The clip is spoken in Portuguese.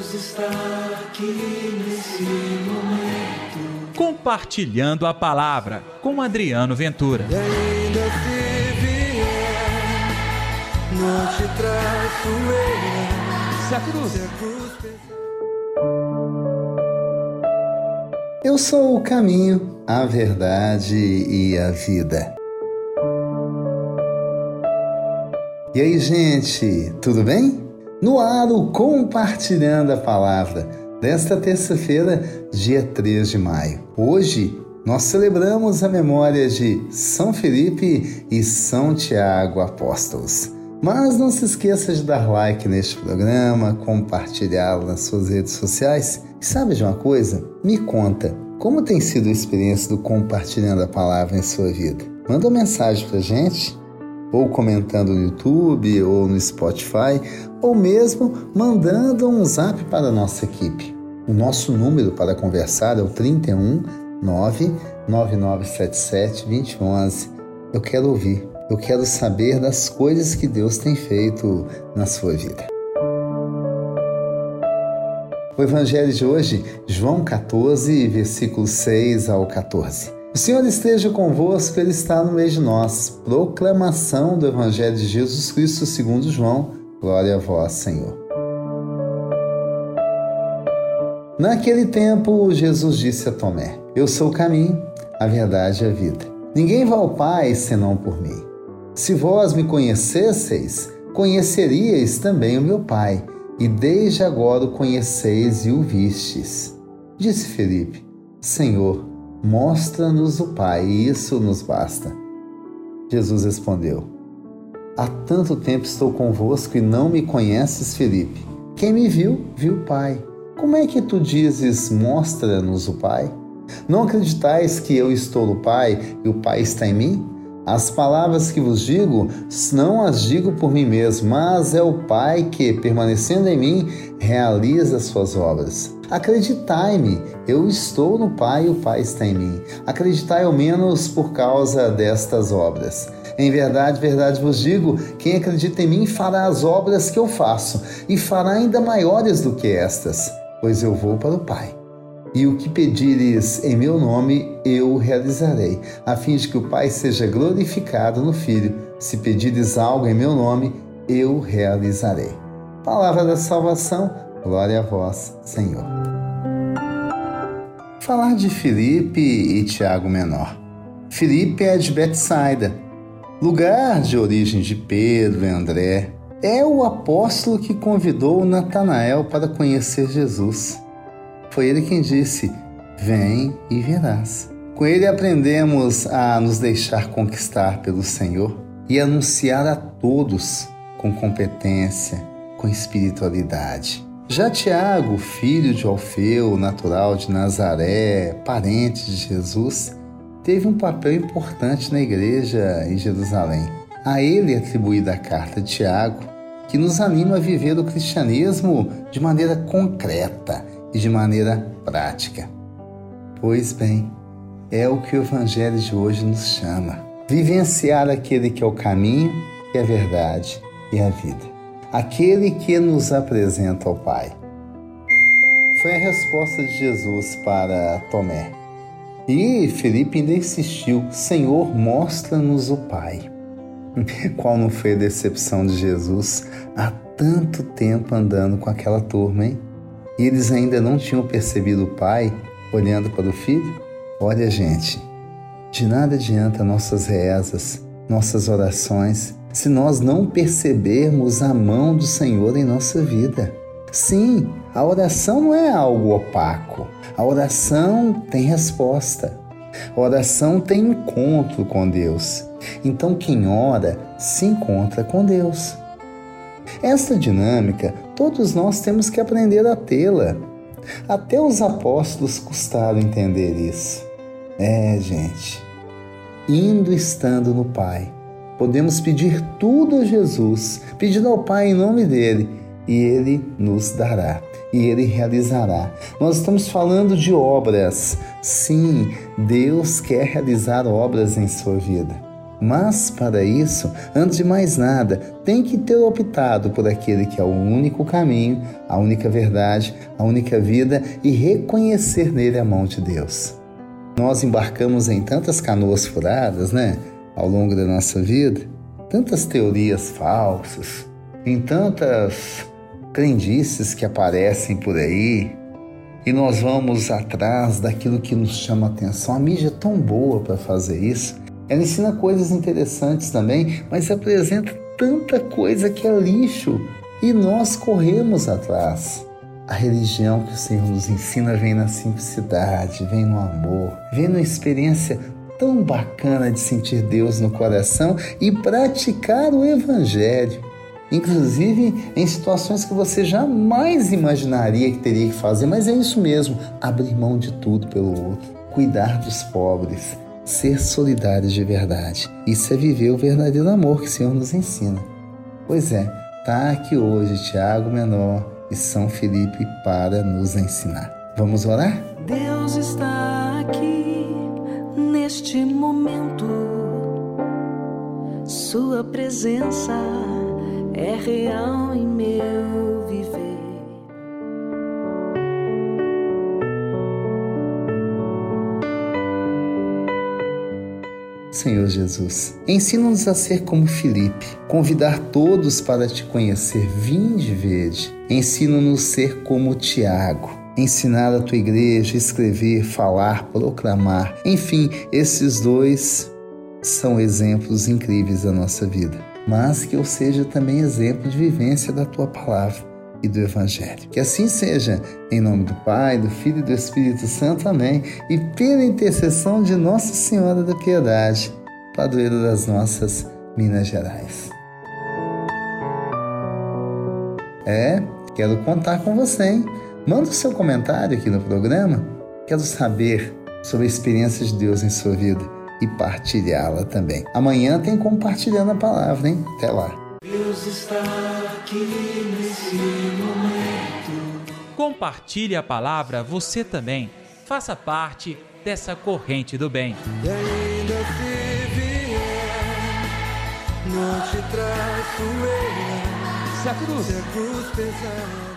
Deus está aqui nesse momento. Compartilhando a palavra com Adriano Ventura. E ainda se vier, não te traço eu. Se a cruz. Se a cruz pesar. Eu sou o caminho, a verdade e a vida. E aí, gente, tudo bem? No ar, o Compartilhando a Palavra, desta terça-feira, dia 3 de maio. Hoje, nós celebramos a memória de São Felipe e São Tiago Apóstolos. Mas não se esqueça de dar like neste programa, compartilhá-lo nas suas redes sociais. E sabe de uma coisa? Me conta, como tem sido a experiência do Compartilhando a Palavra em sua vida? Manda uma mensagem pra gente ou comentando no YouTube ou no Spotify, ou mesmo mandando um zap para a nossa equipe. O nosso número para conversar é o 31 99977 2011. Eu quero ouvir, eu quero saber das coisas que Deus tem feito na sua vida. O evangelho de hoje, João 14, versículo 6 ao 14. O Senhor esteja convosco, Ele está no meio de nós. Proclamação do Evangelho de Jesus Cristo segundo João. Glória a vós, Senhor. Naquele tempo, Jesus disse a Tomé: Eu sou o caminho, a verdade e a vida. Ninguém vai ao Pai senão por mim. Se vós me conhecesseis, conheceríeis também o meu Pai, e desde agora o conheceis e o vistes. Disse Felipe: Senhor, mostra-nos o Pai, e isso nos basta. Jesus respondeu: Há tanto tempo estou convosco e não me conheces, Felipe. Quem me viu, viu o Pai. Como é que tu dizes, mostra-nos o Pai? Não acreditais que eu estou no Pai e o Pai está em mim? As palavras que vos digo, não as digo por mim mesmo, mas é o Pai que, permanecendo em mim, realiza as suas obras. Acreditai-me, eu estou no Pai e o Pai está em mim. Acreditai ao menos por causa destas obras. Em verdade, verdade vos digo: quem acredita em mim fará as obras que eu faço, e fará ainda maiores do que estas, pois eu vou para o Pai. E o que pedires em meu nome, eu realizarei, a fim de que o Pai seja glorificado no Filho. Se pedires algo em meu nome, eu realizarei. Palavra da salvação, glória a vós, Senhor. Falar de Filipe e Tiago Menor. Filipe é de Betsaida, lugar de origem de Pedro e André. É o apóstolo que convidou Natanael para conhecer Jesus. Foi ele quem disse: Vem e verás. Com ele aprendemos a nos deixar conquistar pelo Senhor e anunciar a todos com competência, com espiritualidade. Já Tiago, filho de Alfeu, natural de Nazaré, parente de Jesus, teve um papel importante na igreja em Jerusalém. A ele é atribuída a carta de Tiago, que nos anima a viver o cristianismo de maneira concreta e de maneira prática. Pois bem, é o que o Evangelho de hoje nos chama: vivenciar aquele que é o caminho e a verdade e a vida, aquele que nos apresenta ao Pai. Foi a resposta de Jesus para Tomé. E Felipe ainda insistiu: Senhor, mostra-nos o Pai. Qual não foi a decepção de Jesus há tanto tempo andando com aquela turma, hein? e eles ainda não tinham percebido o pai olhando para o filho? Olha, gente, de nada adianta nossas rezas, nossas orações, se nós não percebermos a mão do Senhor em nossa vida. Sim, a oração não é algo opaco. A oração tem resposta. A oração tem encontro com Deus. Então, quem ora se encontra com Deus. Essa dinâmica todos nós temos que aprender a tê-la. Até os apóstolos custaram entender isso. É, gente, indo estando no Pai, podemos pedir tudo a Jesus, pedindo ao Pai em nome dele, e ele nos dará, e ele realizará. Nós estamos falando de obras. Sim, Deus quer realizar obras em sua vida. Mas, para isso, antes de mais nada, tem que ter optado por aquele que é o único caminho, a única verdade, a única vida e reconhecer nele a mão de Deus. Nós embarcamos em tantas canoas furadas, né, ao longo da nossa vida, tantas teorias falsas, em tantas crendices que aparecem por aí, e nós vamos atrás daquilo que nos chama atenção. A mídia é tão boa para fazer isso. Ela ensina coisas interessantes também, mas apresenta tanta coisa que é lixo e nós corremos atrás. A religião que o Senhor nos ensina vem na simplicidade, vem no amor, vem na experiência tão bacana de sentir Deus no coração e praticar o Evangelho inclusive em situações que você jamais imaginaria que teria que fazer, mas é isso mesmo, abrir mão de tudo pelo outro, cuidar dos pobres, ser solidários de verdade. Isso é viver o verdadeiro amor que o Senhor nos ensina. Pois é, tá aqui hoje Tiago Menor e São Felipe para nos ensinar. Vamos orar? Deus está aqui neste momento. Sua presença é real em meu viver. Senhor Jesus, ensina-nos a ser como Filipe, convidar todos para te conhecer, vinde verde. Ensina-nos a ser como Tiago, ensinar a tua igreja, escrever, falar, proclamar. Enfim, esses dois são exemplos incríveis da nossa vida mas que eu seja também exemplo de vivência da tua palavra e do Evangelho. Que assim seja, em nome do Pai, do Filho e do Espírito Santo. Amém. E pela intercessão de Nossa Senhora da Piedade, padroeira das nossas Minas Gerais. É, quero contar com você, hein? Manda o seu comentário aqui no programa. Quero saber sobre a experiência de Deus em sua vida e partilhá-la também. Amanhã tem compartilhando a palavra, hein? Até lá. Deus está aqui nesse momento. Compartilhe a palavra você também. Faça parte dessa corrente do bem. E ainda se vier, não te traço eu. Se a cruz, Se a cruz pesar.